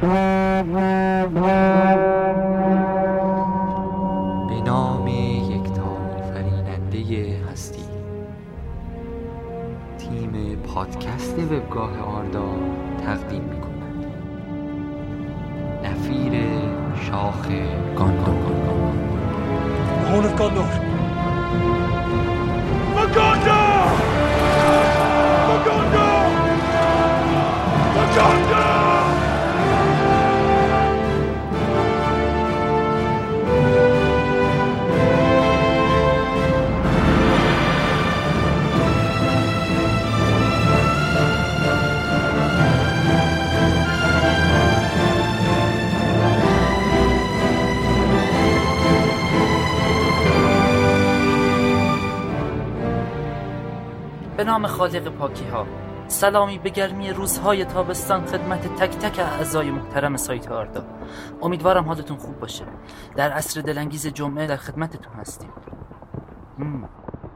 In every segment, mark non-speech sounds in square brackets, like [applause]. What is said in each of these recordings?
به نام یکتا فریننده هستی. تیم پادکست وبگاه آردا تقدیم می کند نفیر شاخ گاندور Horn of Gondor. نام خالق پاکی ها سلامی به گرمی روزهای تابستان خدمت تک تک اعضای محترم سایت آردا. امیدوارم حالتون خوب باشه. در عصر دلانگیز جمعه در خدمتتون هستیم. هم.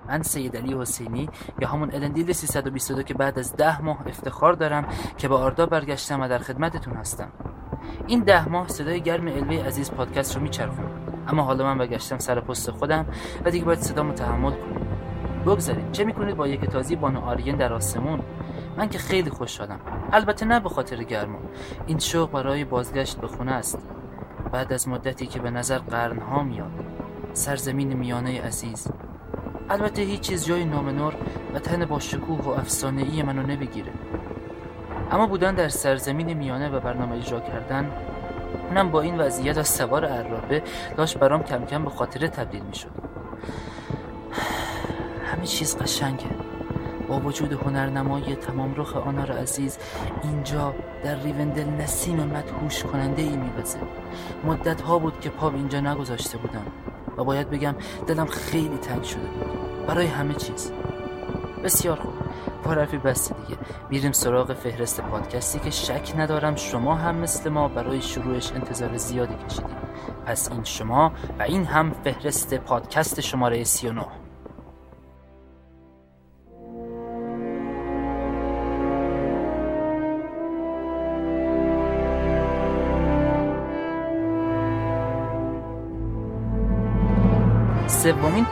من سید علی حسینی یا همون الندیل 322 که بعد از ده ماه افتخار دارم که به آردا برگشتم و در خدمتتون هستم. این ده ماه صدای گرم الوی عزیز پادکست رو میچرخونم. اما حالا من برگشتم سر پست خودم و دیگه باید صدامو تحمل کنم. بگذارید چه می‌کنید با یک تازی بانو آریین در آسمون؟ من که خیلی خوشحالم البته نه به خاطر گرما. این شوق برای بازگشت به خونه است. بعد از مدتی که به نظر قرنها میاد. سرزمین میانه عزیز. البته هیچ چیز جای نامنور و تن با شکوه و افسانه ای منو نمی‌گیره. اما بودن در سرزمین میانه و برنامه اجرا کردن اونم با این وضعیت از سوار عرابه داشت برام کم کم به خاطره تبدیل می‌شد. همه چیز قشنگه. با وجود هنرنمای تمام رخ آنار عزیز اینجا در ریوندل نسیم مدهوش کننده ای میوزه. مدت ها بود که پا اینجا نگذاشته بودم و باید بگم دلم خیلی تنگ شده بود. برای همه چیز. بسیار خوب. پارفی بسته دیگه. بیریم سراغ فهرست پادکستی که شک ندارم شما هم مثل ما برای شروعش انتظار زیادی کشیدید. پس این شما و این هم فهرست پادکست شماره 39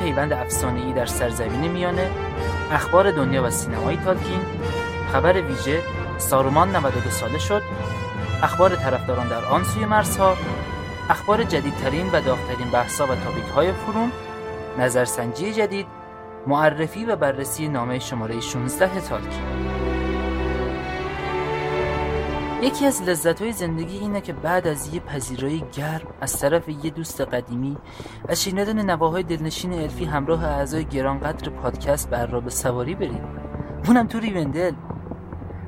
پیوند افسانه‌ای در سرزمین میانه اخبار دنیا و سینمای تالکین خبر ویژه سارومان 92 ساله شد اخبار طرفداران در آن سوی مرزها اخبار جدیدترین و داغترین بحثا و تاپیک های فروم نظرسنجی جدید معرفی و بررسی نامه شماره 16 تالکین. یکی از لذت‌های زندگی اینه که بعد از یه پذیرایی گرم از طرف یه دوست قدیمی و شنیدن نواهای دلنشین الفی همراه اعضای گرانقدر پادکست بر را به سواری بریم. اونم تو ریوندل.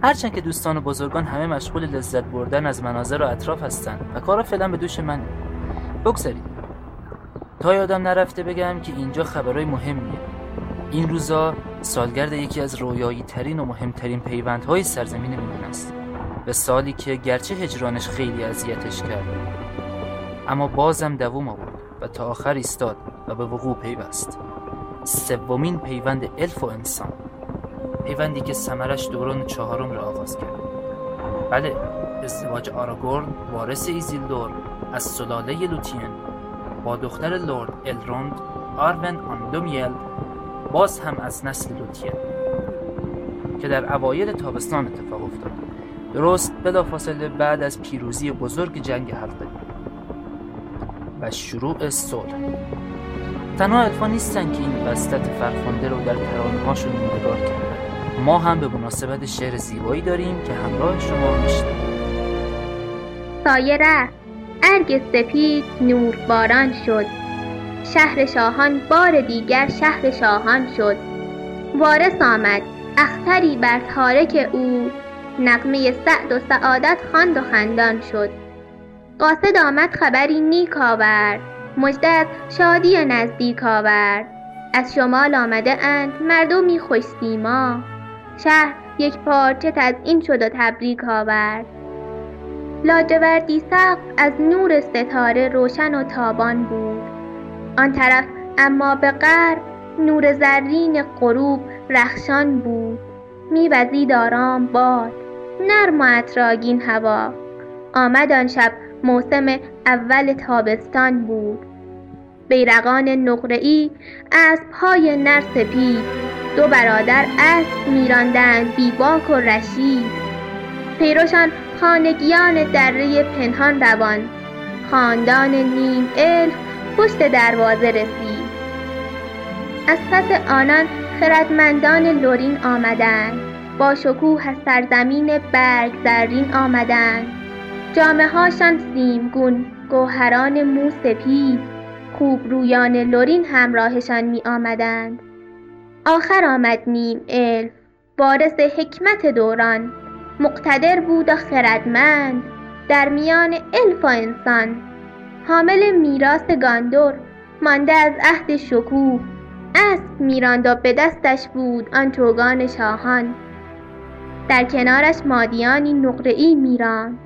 هرچند که دوستان و بزرگان همه مشغول لذت بردن از مناظر و اطراف هستن و کارا فعلا به دوش منه. بگذارید. تا یادم نرفته بگم که اینجا خبرهای مهمیه. این روزا سالگرد یکی از رویایی ترین و مهمترین پیوندهای سرزمین میدون است. به سالی که گرچه هجرانش خیلی اذیتش کرد. اما بازم دووم آورد و تا آخر ایستاد و به وقوع پیوست. سومین پیوند الف و انسان. پیوندی که سمرش دوران چهارم را آغاز کرد. بله ازدواج آراگورن وارث ایزیلدور از سلاله لوتین با دختر لورد الروند آرون آندومیل باز هم از نسل لوتین. که در اوایل تابستان اتفاق افتاد. درست بلافاصله بعد از پیروزی بزرگ جنگ حلقه. و شروع صلح. تنها الفا نیستن که این بستت فرخنده رو در ترانه‌هاشون نگار کردن. ما هم به مناسبت شعر زیبایی داریم که همراه شما میشنویم. سایه رفت ارگ سپید نور باران شد. شهر شاهان بار دیگر شهر شاهان شد. وارث آمد اختری بر تارک او نقمه سعد و سعادت خواند و خندان شد. قاصد آمد خبری نیک آورد. مژدت شادی نزدیک آورد. از شمال آمده اند مردمی خوش سیما. شهر یک پارچه تزئین شد و تبریک آورد. لاجوردی سقف از نور ستاره روشن و تابان بود. آن طرف اما به غرب نور زرین غروب رخشان بود. میوزید آرام باد. نرم و عطرآگین هوا. آمد آن شب موسم اول تابستان بود. بیرقان نقره‌ای از پای نر سپید. دو برادر اسب میراندند بی باک و رشید. پیروشان خانگیان دره پنهان روان. خاندان نیم الف پشت دروازه رسید. از پس آنان خردمندان لورین آمدند. با شکوه از سرزمین برگ زرین آمدند. جامه هاشان سیمگون گوهران مو سپید خوب رویان لورین همراهشان می آمدند آخر آمد نیم الف. وارث حکمت دوران. مقتدر بود و خردمند. در میان الف و انسان. حامل میراث گاندور. مانده از عهد شکوه. اسب میراند و به دستش بود آن چوگان شاهان. در کنارش مادیانی نقره‌ای میراند.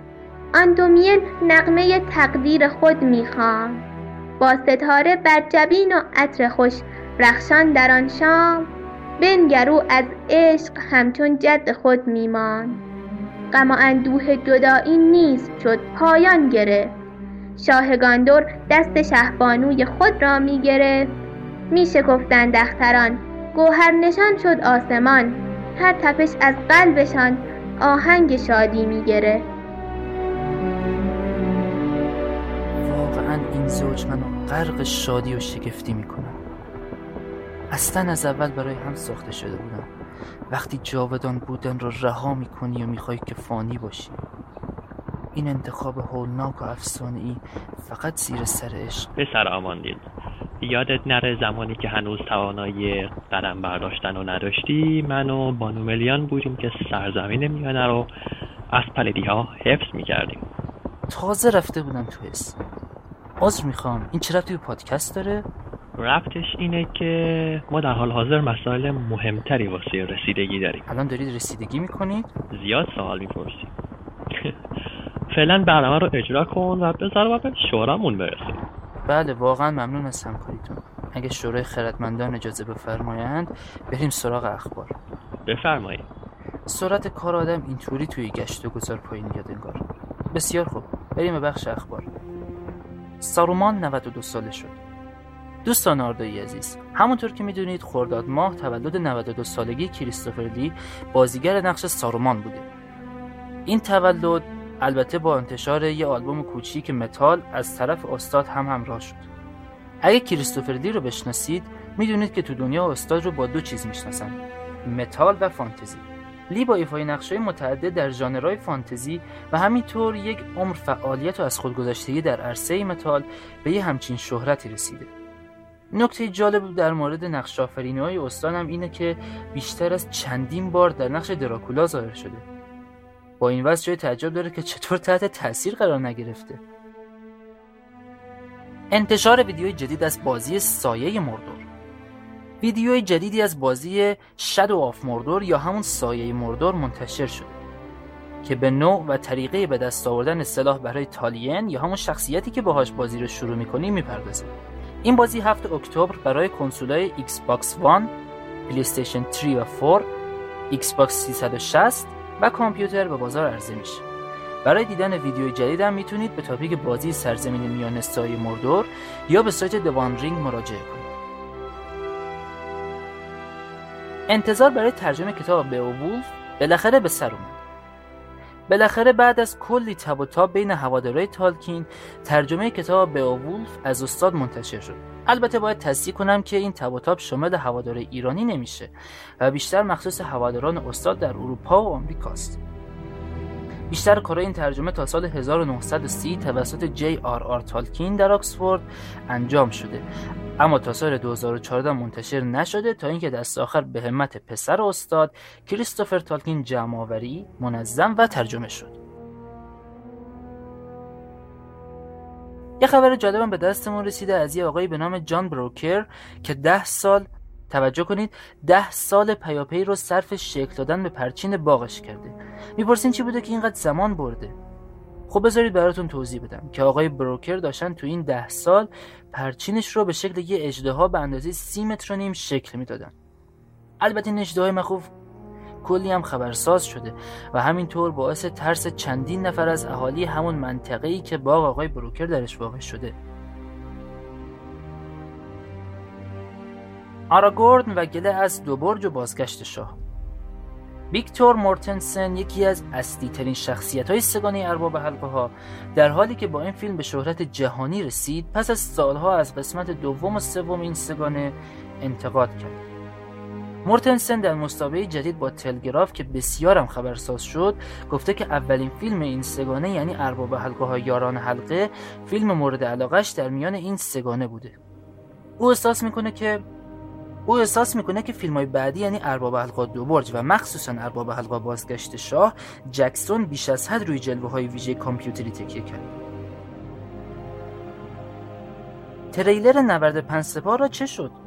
آن دومین نغمه تقدیر خود می‌خواند با ستاره بر جبین و عطر خوش رخشان در آن شام بنگرو از عشق همچون جد خود میماند. غم و اندوه جدایی نیست شد پایان گرفت. شاه گاندور دست شهبانوی خود را می گرفت می شکفتند اختران گوهر نشان شد آسمان. هر تپش از قلبشان آهنگ شادی می گرفت واقعا این زوج منو غرق شادی و شگفتی می‌کنه. اصلا از اول برای هم ساخته شده بودم. وقتی جاودان بودن را رها می‌کنی و می‌خوای که فانی باشی. این انتخاب هولناک و افسانه ای فقط زیر سر عشق. به سر آماندید. یادت نره زمانی که هنوز توانایی قدم برداشتن رو نداشتی من و بانو ملیان بودیم که سرزمین میانه رو از پلدی ها حفظ می‌کردیم. تازه رفته بودم تو اسم عذر می‌خوام. این چرا توی پادکست داره؟ ربطش اینه که ما در حال حاضر مسائل مهمتری واسه رسیدگی داریم. الان دارید رسیدگی می‌کنید؟ زیاد سوال می‌پرسیم [laughs] فعلا برنامه رو اجرا کن و بذار و به شورامون برسیم بله واقعا ممنون از همکاریتون. اگه شورای خردمندان اجازه بفرمایند بریم سراغ اخبار. بفرمایید. سرعت کار آدم اینطوری توی گشت و گذار پایین میاد انگار. بسیار خوب بریم به بخش اخبار. سارومان 92 ساله شد. دوستان آردایی عزیز همونطور که می‌دونید خرداد ماه تولد 92 سالگی کریستوفر لی بازیگر نقش سارومان بوده. این تولد البته با انتشار یه آلبوم کوچیک متال از طرف استاد هم همراه شد. اگه کریستوفر لی رو بشناسید می‌دونید که تو دنیا استاد رو با دو چیز می‌شناسن متال و فانتزی. لی با ایفای نقشهای متعدد در ژانرهای فانتزی و همینطور یک عمر فعالیت و از خودگذشتگی در عرصه متال به یه همچین شهرتی رسیده. نکته جالب در مورد نقش آفرینی های استاد هم اینه که بیشتر از چندین بار در نقش دراکولا ظاهر شده. با این وضع جای تعجب داره که چطور تحت تاثیر قرار نگرفته. انتشار ویدیوی جدید از بازی سایه مردور. ویدیوی جدیدی از بازی Shadow of Mordor یا همون سایه مردور منتشر شده که به نوع و طریقه به دست آوردن سلاح برای تالین یا همون شخصیتی که باهاش بازی رو شروع می‌کنی می‌پردازه. این بازی هفت اکتبر برای کنسولای Xbox One، PlayStation 3 و 4، Xbox 360 و کامپیوتر به بازار عرضه میشه. برای دیدن ویدیوی جدید هم می‌تونید به topic بازی سرزمین میان سایه مردور یا به سایت The One Ring مراجعه کنید. انتظار برای ترجمه کتاب بیوولف بالاخره به سر اومد. بالاخره بعد از کلی تب و تاب بین هوادارهای تالکین ترجمه کتاب بیوولف از استاد منتشر شد البته باید تصدیق کنم که این تب و تاب شامل هوادار ایرانی نمیشه و بیشتر مخصوص هواداران استاد در اروپا و آمریکاست. بیشتر کارهای این ترجمه تا سال 1930 توسط جی آر آر تالکین در آکسفورد انجام شده. اما تا سال 2014 منتشر نشده تا اینکه دست آخر به همت پسر استاد کریستوفر تالکین جمعآوری منظم و ترجمه شد. یه خبر جالبم به دستمون رسیده از یه آقایی به نام جان بروکر که ده سال توجه کنید ده سال پیاپی رو صرف شکل دادن به پرچین باغش کرده. می‌پرسین چی بوده که اینقدر زمان برده؟ خب بذارید براتون توضیح بدم که آقای بروکر داشتن تو این ده سال پرچینش رو به شکل یه اجده به اندازه سی متر و نیم شکل می‌دادن. البته این اجده های مخوف کلی هم خبرساز شده و همینطور باعث ترس چندین نفر از اهالی همون منطقه ای که باغ آقای بروکر درش واقع شده. آراگورن و گله از دو برج و بازگشت شاه. ویکتور مورتنسن یکی از اصلی ترین شخصیت های سگانه ارباب حلقه ها در حالی که با این فیلم به شهرت جهانی رسید پس از سالها از قسمت دوم و سوم این سگانه انتقاد کرد. مورتنسن در مسابقه جدید با تلگراف که بسیارم خبرساز شد گفته که اولین فیلم این سگانه یعنی ارباب حلقه ها یاران حلقه فیلم مورد علاقش در میان این سگانه بوده. او احساس می‌کنه که او احساس می‌کنه که فیلم های بعدی یعنی ارباب حلقا دو برج و مخصوصا ارباب حلقا بازگشت شاه جکسون بیش از حد روی جلوه های ویژه کامپیوتری تکیه کرد. تریلر نبرد پنج را چه شد؟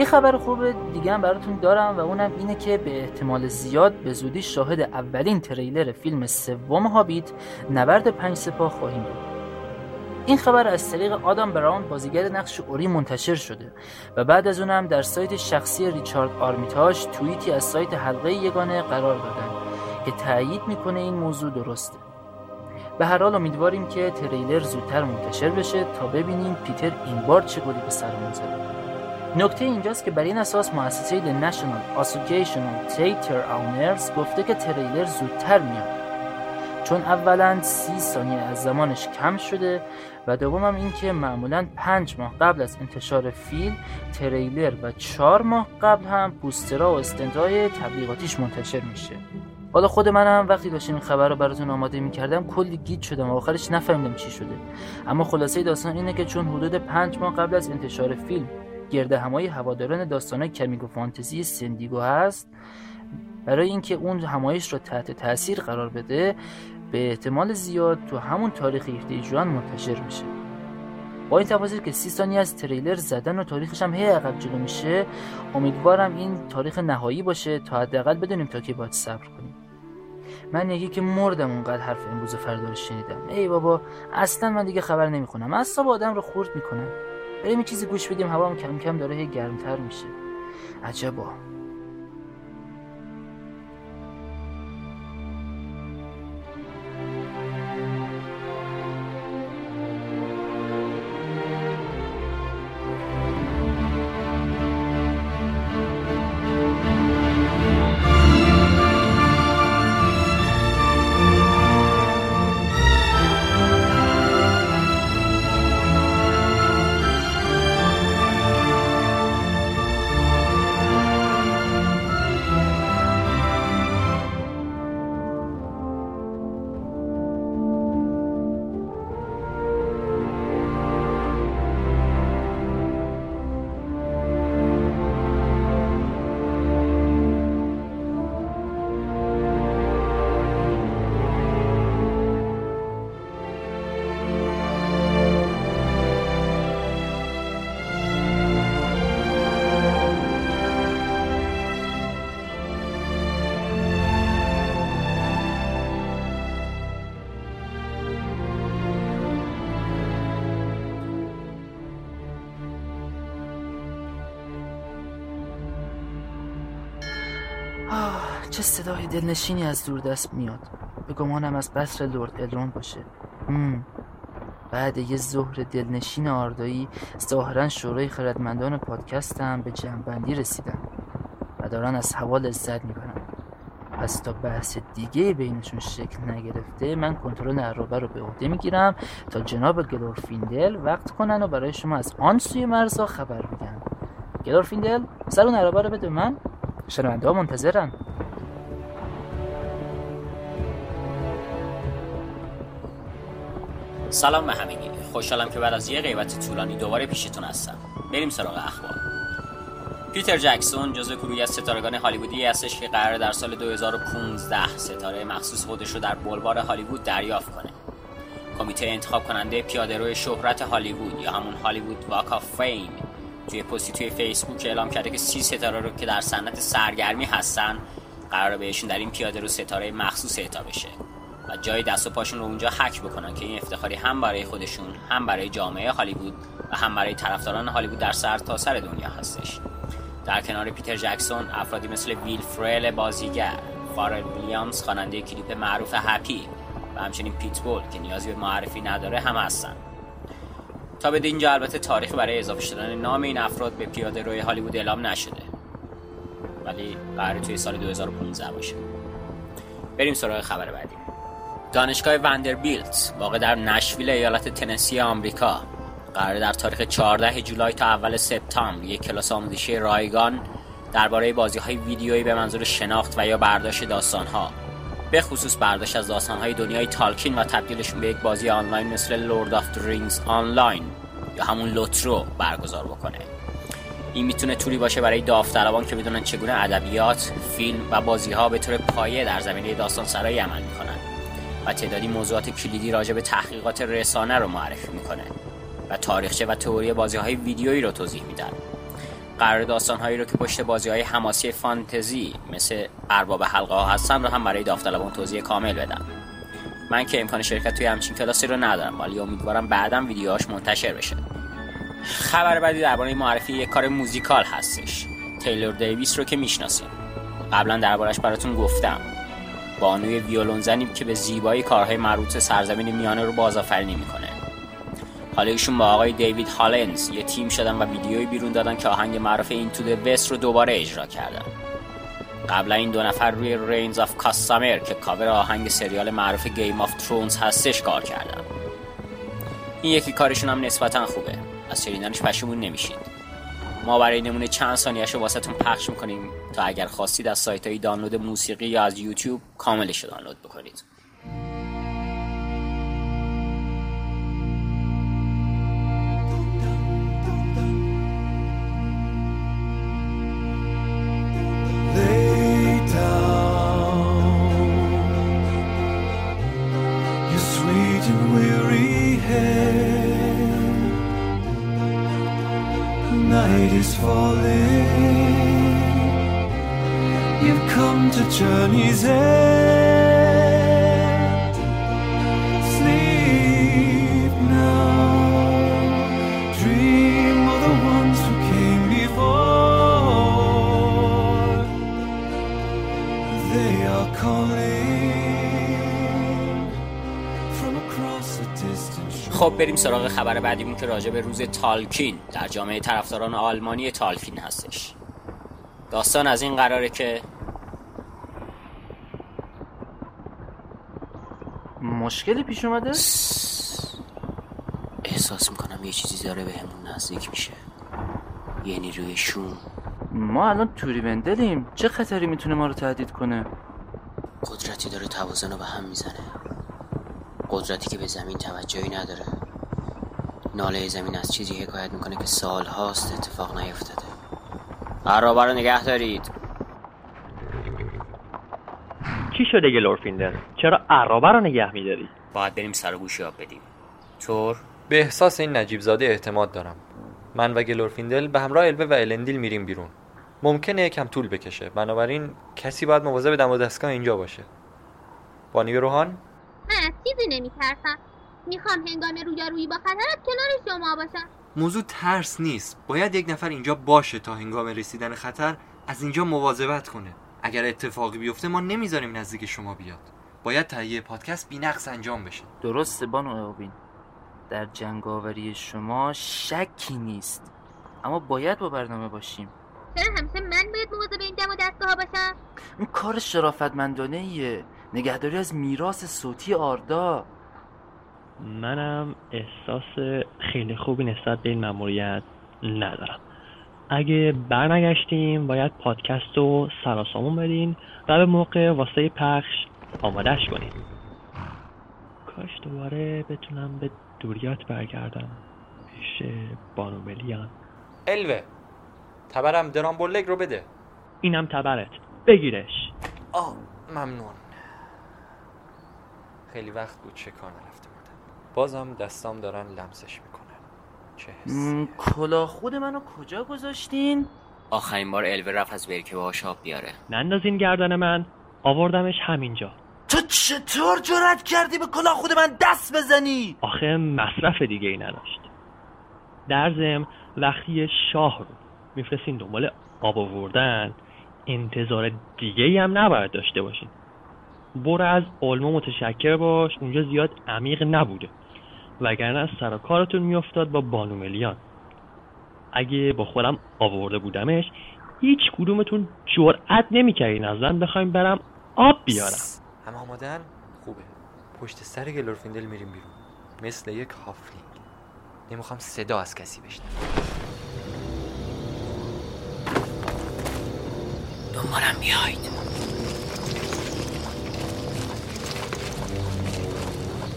یه خبر خوب دیگه هم براتون دارم و اونم اینه که به احتمال زیاد به زودی شاهد اولین تریلر فیلم سوم هابیت نبرد پنج سپاه خواهیم بود. این خبر از طریق آدام براون بازیگر نقش اوری منتشر شده و بعد از اونم در سایت شخصی ریچارد آرمیتاش توییتی از سایت حلقه یگانه قرار دادن که تایید می‌کنه این موضوع درسته. به هر حال امیدواریم که تریلر زودتر منتشر بشه تا ببینیم پیتر این بار چه گلی به سرمون زده نکته اینجاست که بر این اساس مؤسسه The National Association of Theater Owners گفته که تریلر زودتر میاد. چون اولا سی ثانیه از زمانش کم شده و دومم این که معمولا پنج ماه قبل از انتشار فیلم تریلر و چهار ماه قبل هم پوسترها و استندهای تبلیغاتیش منتشر میشه. حالا خود منم وقتی داشتم این خبر رو براتون آماده می‌کردم کلی گیت شدم و آخرش نفهمیدم چی شده. اما خلاصه داستان اینه که چون حدود پنج ماه قبل از انتشار فیلم گرده همای هواداران داستانهای کمیک و فانتزی سندیگو هست. برای اینکه اون همایش رو تحت تاثیر قرار بده به احتمال زیاد تو همون تاریخ 17 جوان منتشر میشه. با این تفاصیل که سی ثانیه از تریلر زدن و تاریخش هم هی عقب جلو میشه امیدوارم این تاریخ نهایی باشه تا حداقل بدونیم تا کی باید صبر کنیم. من یکی که مردم اونقدر حرف امروز فردا رو شنیدم. ای بابا اصلا من دیگه خبر نمی‌خونم. اصلا آدم رو خورد می‌کنم بریم چیزی گوش بدیم هوا کم کم داره هی گرمتر میشه. عجبا. چه صدای دلنشینی از دور دست میاد. به گمانم از قصر لورد الرون باشه. مم. بعد یه ظهر دلنشین آردایی ظاهرا شورای خردمندان پادکستم به جنبندی رسیدن و دارن از هوا لذت می‌برن پس تا بحث دیگه بینشون شکل نگرفته من کنترل عرابه رو به عهده می‌گیرم تا جناب گلورفیندل وقت کنن و برای شما از آن سوی مرزا خبر بگن گلورفیندل سر اون عرابه رو بده من. شنونده ها منتظرن. سلام به همگی. خوشحالم که بعد از یه غیبت طولانی دوباره پیشتون هستم. بریم سراغ اخبار. پیتر جکسون جزو گروهی از ستارگان هالیوودی هستش که قراره در سال 2015 ستاره مخصوص خودش رو در بلوار هالیوود دریافت کنه. کمیته انتخاب کننده پیاده روی شهرت هالیوود یا همون Hollywood Walk of Fame توی پستی توی فیسبوک اعلام کرده که سی ستاره رو که در صنعت سرگرمی هستن قرار بهشون در این پیاده رو ستاره مخصوص اعطا بشه. و جای دست و پاشون رو اونجا حک بکنن که این افتخاری هم برای خودشون هم برای جامعه هالیوود و هم برای طرفداران هالیوود در سر تا سر دنیا هستش. در کنار پیتر جکسون افرادی مثل ویل فرل بازیگر فارل ویلیامز خواننده کلیپ معروف هپی و همچنین پیتبول که نیازی به معرفی نداره هم هستن. تا به اینجا البته تاریخ برای اضافه شدن نام این افراد به پیاده روی هالیوود اعلام نشده. ولی قراره توی سال 2015 باشه. بریم سراغ خبر بعدی. دانشگاه وندربیلت واقع در نشویل ایالت تنسی آمریکا. قراره در تاریخ 14 جولای تا اول سپتامبر یک کلاس آموزشی رایگان درباره بازی های ویدیویی به منظور شناخت و یا برداشت داستان ها به خصوص برداشت از داستان های دنیای تالکین و تبدیلشون به یک بازی آنلاین مثل Lord of Rings Online یا همون لوترو برگزار بکنه. این می‌تونه توری باشه برای داوطلبان که بدونن چگونه ادبیات، فیلم و بازی ها به طور پایه در زمینه داستان سرایی عمل می‌کنن. و تعدادی موضوعات کلیدی راجع به تحقیقات رسانه رو معرفی می‌کنه و تاریخچه و تئوری بازی های ویدیویی رو توضیح میدن قرار داستان هایی رو که پشت بازی های حماسی فانتزی مثل ارباب حلقه ها هستن رو هم برای داوطلبان توضیح کامل بدم من که امکان شرکت توی همچین کلاسی رو ندارم ولی امیدوارم بعدم ویدیوهاش منتشر بشه. خبر بعدی درباره معرفی یک کار موزیکال هستش. تیلور دیویس رو که می‌شناسیم قبلا دربارش براتون گفتم. بانوی ویولون زنی که به زیبایی کارهای مربوط سرزمین میانه رو بازآفرینی می‌کنه. حالا ایشون با آقای دیوید هالنز یه تیم شدن و ویدیوی بیرون دادن که آهنگ معروف این تو وست رو دوباره اجرا کردن. قبلا این دو نفر روی Rains of Castamere که کاور آهنگ سریال معروف Game of Thrones هستش کار کردن. این یکی کارشون هم نسبتا خوبه. از شنیدنش پشیمون نمیشید ما برای نمونه چند ثانیهش رو واسهتون پخش می‌کنیم. تا اگر خواستید از سایت های دانلود موسیقی یا از یوتیوب کاملش رو دانلود بکنید. بریم سراغ خبر بعدیمون که راجع به روز تالکین در جامعه طرفداران آلمانی تالکین هستش. داستان از این قراره که مشکلی پیش اومده؟ احساس می‌کنم یه چیزی داره به همون نزدیک میشه. یه نیروی شوم. ما الان توری وندلیم چه خطری می‌تونه ما رو تهدید کنه؟ قدرتی داره توازن رو به هم می‌زنه. قدرتی که به زمین توجهی نداره. ناله زمین از چیزی حکایت می‌کنه که سال هاست اتفاق نیفتاده. عرابه رو نگه دارید. چی شده گلورفیندر چرا عرابه رو نگه میداری؟ باید بریم سر و گوشی آب بدیم. طور به احساس این نجیب زاده اعتماد دارم. من و گلورفیندل به همراه الوه و الندیل میریم بیرون. ممکنه یکم طول بکشه. بنابراین کسی باید مواظب دم و دستگاه اینجا باشه. بانی روحان من از چیزی نمیترسم. می‌خوام هنگام رویارویی با خطرت کنار شما باشم. موضوع ترس نیست. باید یک نفر اینجا باشه تا هنگام رسیدن خطر از اینجا مواظبت کنه. اگر اتفاقی بیفته ما نمی‌ذاریم نزدیک شما بیاد. باید تهیه پادکست بینقص انجام بشه. درسته بانو اوین در جنگاوری شما شکی نیست. اما باید با برنامه باشیم. چرا همیشه من باید مواظب این دم و دستگاه باشم؟ این کار شرافتمندانه ایه نگهداری از میراث صوتی آردا. منم احساس خیلی خوبی نسبت به این مأموریت ندارم. اگه برنگشتیم باید پادکست رو سراسامون بدین و به موقع واسه پخش آمادش کنیم کاش دوباره بتونم به دوریات برگردم. پیش بانو ملیان. الوه تبرم درامبولگ رو بده. اینم تبرت. بگیرش. آه ممنون. خیلی وقت بود چه کار نرفته بازم دستام دارن لمسش می‌کنن. چه کلاه خود منو کجا گذاشتین؟ آخرین بار الوه رفت از برکه باهاش آب بیاره. نندازین گردن من. آوردمش همینجا. تو چطور جرأت کردی به کلاه خود من دست بزنی؟ آخه مصرف دیگه ای نداشت. در ضمن وقتی یه شاه رو میفرستین دنبال آب آوردن انتظار دیگه ای هم نباید داشته باشین. برو از علمو متشکر باش اونجا زیاد عمیق نبوده. وگرنه از سر و کارتون میافتاد با بانو ملیان اگه با خودم آورده بودمش هیچ کدومتون جرأت نمی‌کردین از من بخوایم برم آب بیارم. همه آمادن؟ خوبه. پشت سر گلورفیندل میریم بیرون. مثل یک هافلینگ. نمی‌خوام صدا از کسی بشنوم. دنبالم بیاید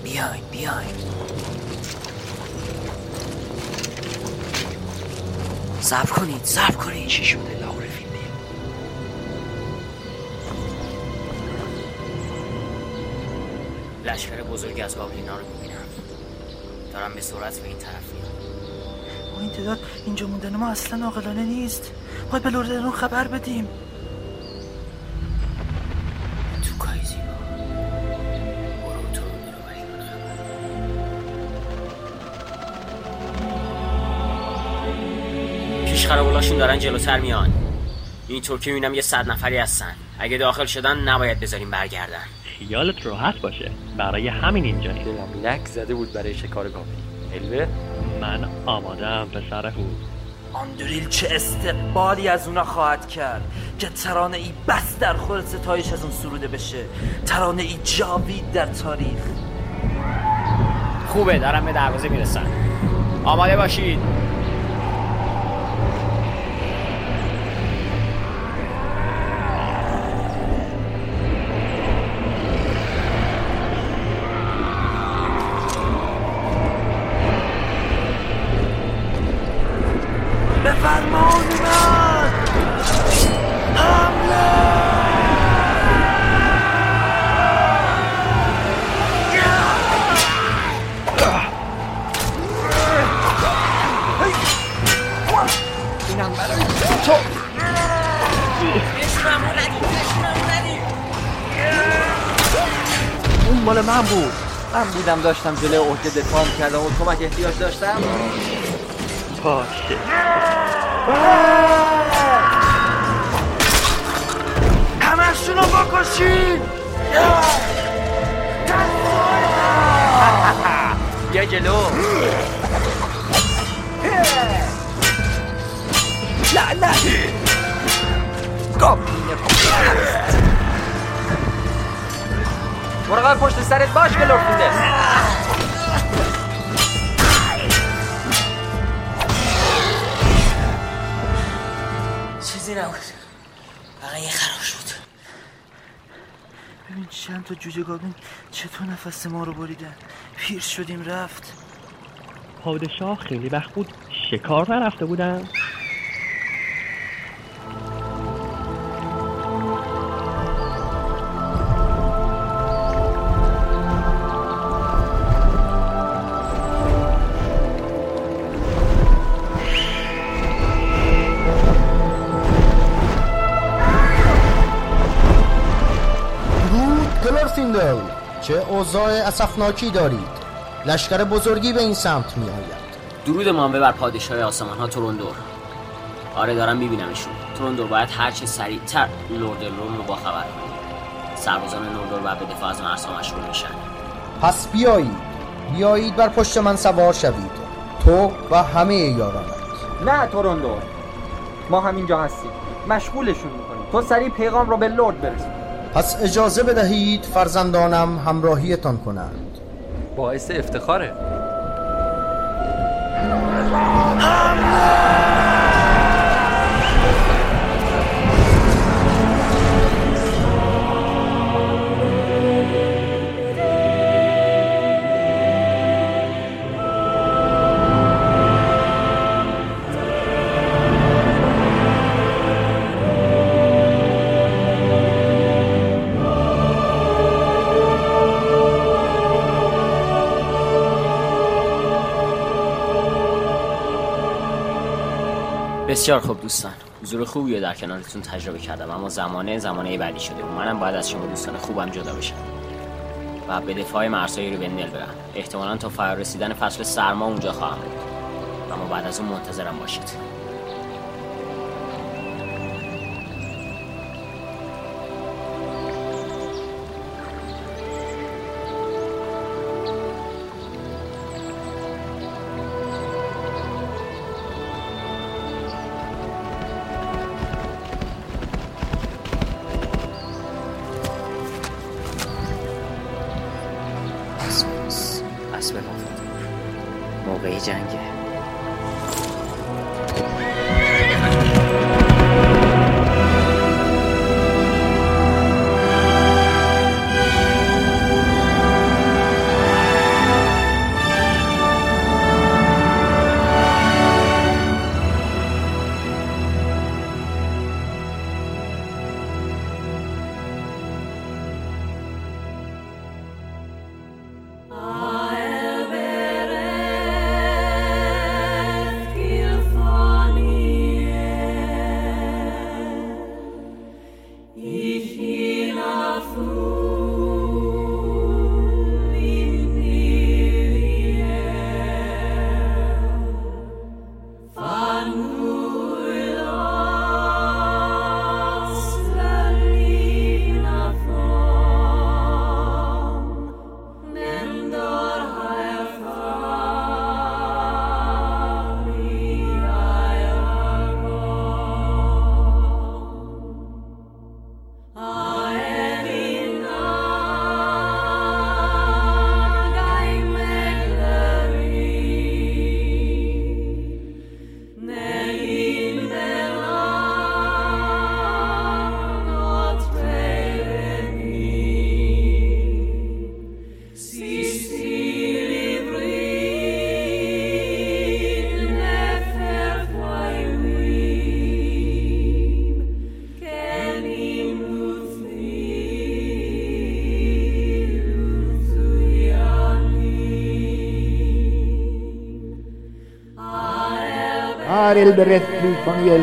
بیاید بیاید صبر کنید صبر کنید. چی شده لاور فیلمی؟ لشکر بزرگی از گابلینا رو می‌بینم. دارم به سرعت به این طرف میام با این تعداد اینجا موندن ما اصلا عاقلانه نیست. باید به لوردرون خبر بدیم. خرابولاشون دارن جلوتر میان. اینطور که می‌بینم یه صد نفری هستن. اگه داخل شدن نباید بذاریم برگردن. خیالت راحت باشه. برای همین اینجایی. دلم لک زده بود برای شکار گابلین الوه من آمادم پسر هو آندریل چه استقبالی از اونا خواهد کرد که ترانه ای بس در خور ستایش از اون سروده بشه. ترانه ای جاوید در تاریخ. خوبه دارم به دروازه می‌رسن آماده باشید. من بودم داشتم جلوی عهده دفاع کردم و کمک احتیاج داشتم. باشه همشون رو بکشید بیا جلو. لعنت مراقب پشت سرت باش گلورفیندل چیزی نبود فقط یه خراب شد ببین چند تا جوجه گابلین چطور نفس ما رو بریدن پیر شدیم رفت پادشاه خیلی وقت بود شکار نرفته بودم چه اوضاع اسفناکی دارید؟ لشکر بزرگی به این سمت می آید. درود مانوه بر پادشاه آسمان ها تروندور. آره دارم میبینمشون. تروندور باید هرچه سریعتر لورد لورن رو باخبر کنه. سربازان نوردور باید به دفاع از مرزها مشغول میشن پس بیایید. بیایید بر پشت من سوار شوید. تو و همه یارانت. نه توروندور ما همینجا هستیم. مشغولشون می‌کنیم. تو سریع پیغام رو به لرد برسون. پس اجازه بدهید فرزندانم همراهیتان کنند. باعث افتخاره. بسیار خوب دوستان. حضور خوبی رو در کنارتون تجربه کردم اما زمانه زمانه بعدی شده و منم باید از شما دوستان خوبم جدا بشم. و به دفاع مرزهای ریوندل برم. احتمالا تا فرار رسیدن فصل سرما اونجا خواهم بود. اما بعد از اون منتظرم باشید. البرتلي فانيل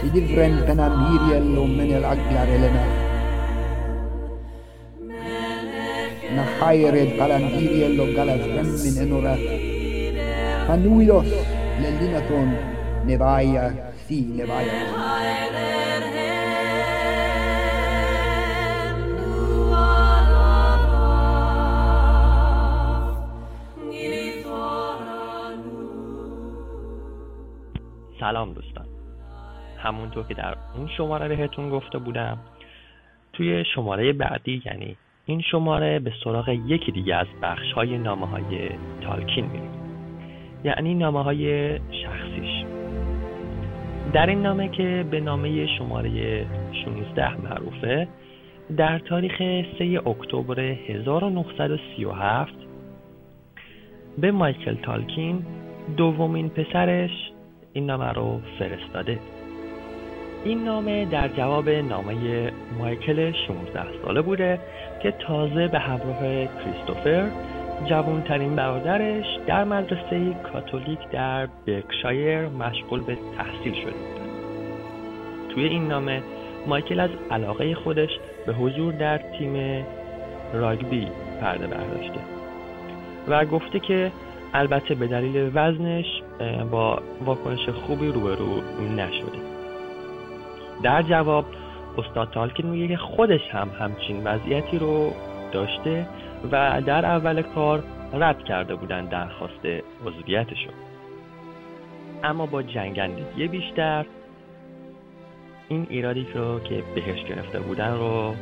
سيدي الفرن تنا ميريال ومن الأقلار لنا نحاير البالانجيريال وقال فرن من إنورا فنويلوس للينتون نبايا سي نبايا سلام دوستان. همونطور که در اون شماره بهتون گفته بودم توی شماره بعدی یعنی این شماره به سراغ یکی دیگه از بخش های نامه های تالکین میریم. یعنی نامه های شخصیش. در این نامه که به نامه شماره 16 معروفه در تاریخ 3 اکتبر 1937 به مایکل تالکین دومین پسرش این نامه رو فرستاده. این نامه در جواب نامه مایکل 16 ساله بوده که تازه به همراه کریستوفر جوانترین برادرش در مدرسه کاتولیک در بکشایر مشغول به تحصیل شده بود. توی این نامه مایکل از علاقه خودش به حضور در تیم راگبی پرده برداشته و گفته که البته به دلیل وزنش با واکنش خوبی روبرو نشده. در جواب استاد تالکین میگه که خودش هم همچین وضعیتی رو داشته و در اول کار رد کرده بودن درخواست عضویتشو. اما با جنگندگی بیشتر این ایرادی رو که بهش گرفته بودن رو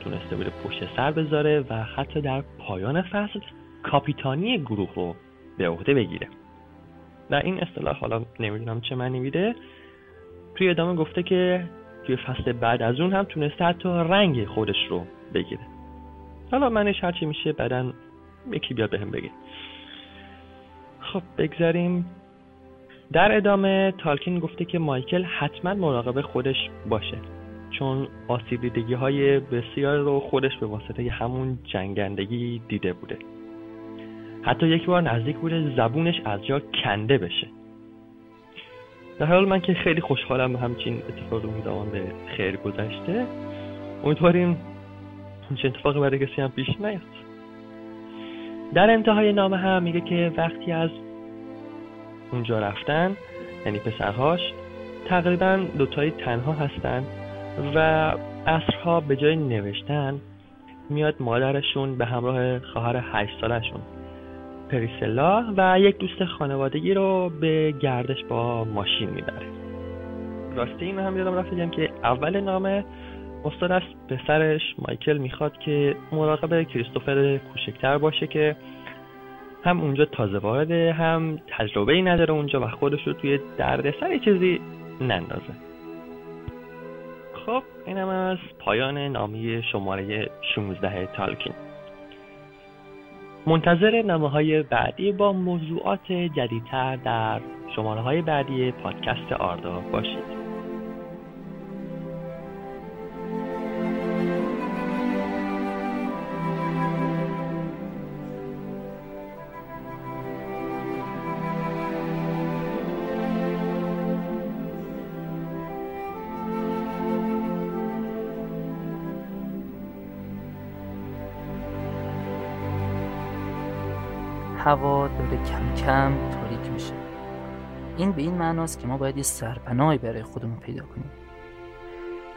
تونسته بوده پشت سر بذاره و حتی در پایان فصل کاپیتانی گروه رو به عهده بگیره. و این اصطلاح حالا نمی‌دونم چه معنی میده. توی ادامه گفته که توی فصل بعد از اون هم تونسته حتی رنگ خودش رو بگیره. حالا منش هرچی میشه بعدا یکی بیاد بهم بگه. خب بگذاریم. در ادامه تالکین گفته که مایکل حتما مراقب خودش باشه چون آسیب دیدگی های بسیار رو خودش به واسطه همون جنگندگی دیده بوده. حتی یک بار نزدیک بوده زبونش از جا کنده بشه. در حال من که خیلی خوشحالم همچین اتفاق میدوان به خیر گذشته. امیدواریم همچین اتفاقی برای کسی هم پیش نیاد. در انتهای نامه هم میگه که وقتی از اونجا رفتن یعنی پسرهاش تقریبا دوتایی تنها هستن و اصرها به جای نوشتن میاد مادرشون به همراه خواهر هشت سالشون پریسلا و یک دوست خانوادگی رو به گردش با ماشین می‌بره. راستی این هم یادم رفت که اول نامه استاد از پسرش مایکل می‌خواد که مراقب کریستوفر کوچکتر باشه که هم اونجا تازه وارده هم تجربه نداره اونجا و خودش رو توی دردسر چیزی نندازه. خب اینم از پایان نامی شماره 16 تالکین. منتظر نامه های بعدی با موضوعات جدیدتر در شماره های بعدی پادکست آردا باشید. کم تاریک میشه. این به این معناست که ما باید یه سرپناهی برای خودمون پیدا کنیم.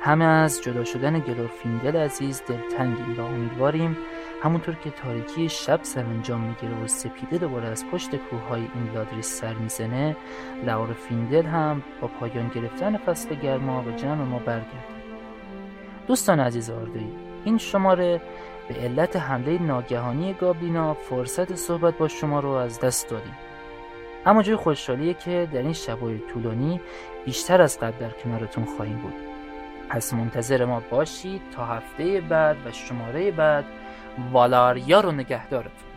همه از جدا شدن گلورفیندل عزیز دلتنگیم و امیدواریم. همونطور که تاریکی شب سرانجام می‌گیره و سپیده دوباره از پشت کوههای این لادری سر می‌زنه گلورفیندل هم با پایان گرفتن فصل گرما به جمع ما برگرده. دوستان عزیز آردایی این شماره به علت حمله ناگهانی گابلینا فرصت صحبت با شما رو از دست دادیم. اما جای خوشحالیه که در این شبای طولانی بیشتر از قبل در کنارتون خواهیم بود. پس منتظر ما باشید تا هفته بعد و شماره بعد والاریا رو نگهدارتون.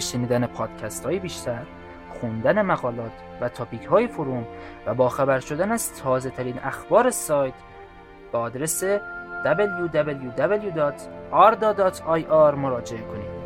شنیدن پادکست های بیشتر خوندن مقالات و تاپیک های فروم و با خبر شدن از تازه ترین اخبار سایت به آدرس www.arda.ir مراجعه کنید.